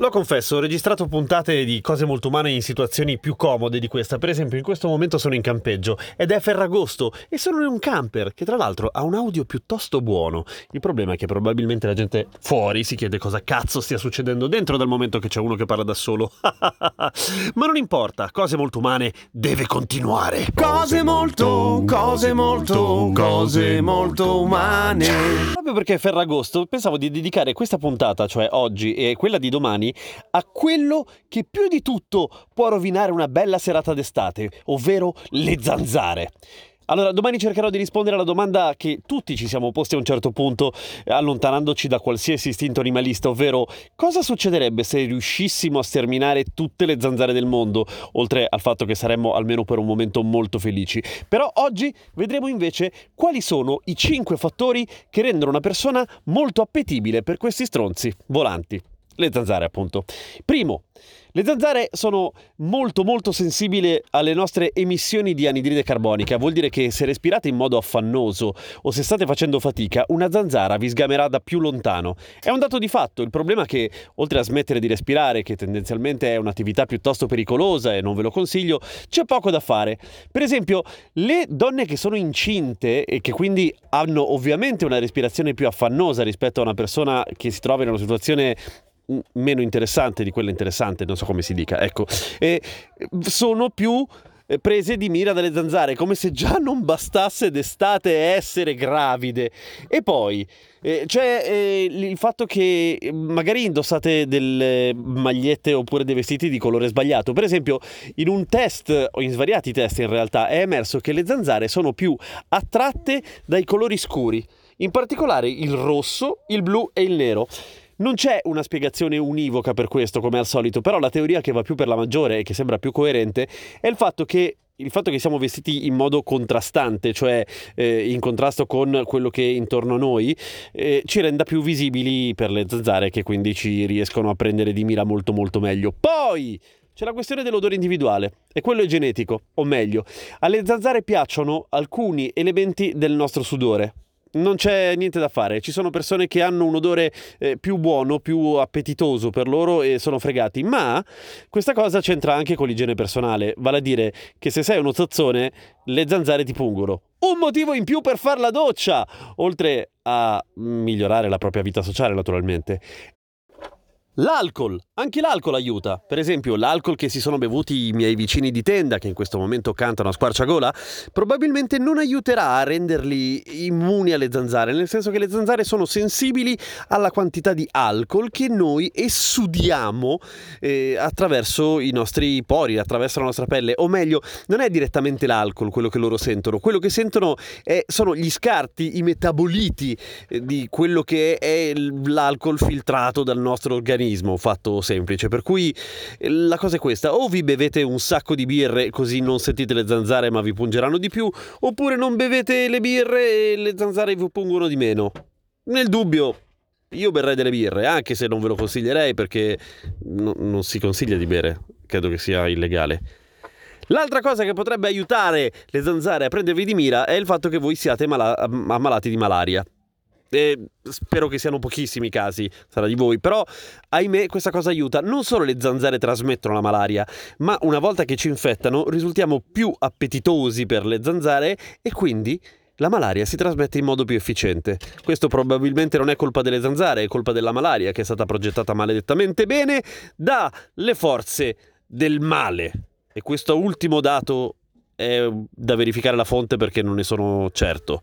Lo confesso, ho registrato puntate di cose molto umane in situazioni più comode di questa. Per esempio, in questo momento sono in campeggio ed è Ferragosto e sono in un camper che tra l'altro ha un audio piuttosto buono. Il problema è che probabilmente la gente fuori si chiede cosa cazzo stia succedendo dentro dal momento che c'è uno che parla da solo. Ma non importa, cose molto umane deve continuare. Cose molto, cose molto, cose molto umane. Proprio perché è Ferragosto, pensavo di dedicare questa puntata, cioè oggi e quella di domani, a quello che più di tutto può rovinare una bella serata d'estate, ovvero le zanzare. Allora, domani cercherò di rispondere alla domanda che tutti ci siamo posti a un certo punto, allontanandoci da qualsiasi istinto animalista, ovvero cosa succederebbe se riuscissimo a sterminare tutte le zanzare del mondo, oltre al fatto che saremmo almeno per un momento molto felici. Però oggi vedremo invece quali sono i 5 fattori che rendono una persona molto appetibile per questi stronzi volanti. Le zanzare, appunto. Primo, le zanzare sono molto molto sensibili alle nostre emissioni di anidride carbonica, vuol dire che se respirate in modo affannoso o se state facendo fatica, una zanzara vi sgamerà da più lontano. È un dato di fatto, il problema è che oltre a smettere di respirare, che tendenzialmente è un'attività piuttosto pericolosa e non ve lo consiglio, c'è poco da fare. Per esempio, le donne che sono incinte e che quindi hanno ovviamente una respirazione più affannosa rispetto a una persona che si trova in una situazione meno interessante di quella interessante, non so come si dica, ecco, e sono più eh, prese di mira dalle zanzare, come se già non bastasse d'estate essere gravide. E poi eh, c'è eh, il fatto che magari indossate delle magliette oppure dei vestiti di colore sbagliato. Per esempio, in un test, o in svariati test in realtà, è emerso che le zanzare sono più attratte dai colori scuri, in particolare il rosso, il blu e il nero. Non c'è una spiegazione univoca per questo, come al solito, però la teoria che va più per la maggiore e che sembra più coerente è il fatto che il fatto che siamo vestiti in modo contrastante, cioè eh, in contrasto con quello che è intorno a noi, eh, ci renda più visibili per le zanzare che quindi ci riescono a prendere di mira molto molto meglio. Poi c'è la questione dell'odore individuale e quello è genetico, o meglio, alle zanzare piacciono alcuni elementi del nostro sudore non c'è niente da fare. Ci sono persone che hanno un odore eh, più buono, più appetitoso per loro e sono fregati. Ma questa cosa c'entra anche con l'igiene personale. Vale a dire che se sei uno zozzone, le zanzare ti pungono. Un motivo in più per far la doccia! Oltre a migliorare la propria vita sociale, naturalmente. L'alcol, anche l'alcol aiuta. Per esempio, l'alcol che si sono bevuti i miei vicini di tenda, che in questo momento cantano a squarciagola, probabilmente non aiuterà a renderli immuni alle zanzare, nel senso che le zanzare sono sensibili alla quantità di alcol che noi essudiamo eh, attraverso i nostri pori, attraverso la nostra pelle. O meglio, non è direttamente l'alcol quello che loro sentono, quello che sentono è, sono gli scarti, i metaboliti eh, di quello che è l'alcol filtrato dal nostro organismo fatto semplice. Per cui la cosa è questa: o vi bevete un sacco di birre così non sentite le zanzare ma vi pungeranno di più, oppure non bevete le birre e le zanzare vi pungono di meno. Nel dubbio, io berrei delle birre, anche se non ve lo consiglierei perché no, non si consiglia di bere, credo che sia illegale. L'altra cosa che potrebbe aiutare le zanzare a prendervi di mira è il fatto che voi siate mala- ammalati di malaria. E spero che siano pochissimi i casi, sarà di voi, però ahimè questa cosa aiuta. Non solo le zanzare trasmettono la malaria, ma una volta che ci infettano risultiamo più appetitosi per le zanzare e quindi la malaria si trasmette in modo più efficiente. Questo probabilmente non è colpa delle zanzare, è colpa della malaria che è stata progettata maledettamente bene dalle forze del male. E questo ultimo dato è da verificare la fonte perché non ne sono certo.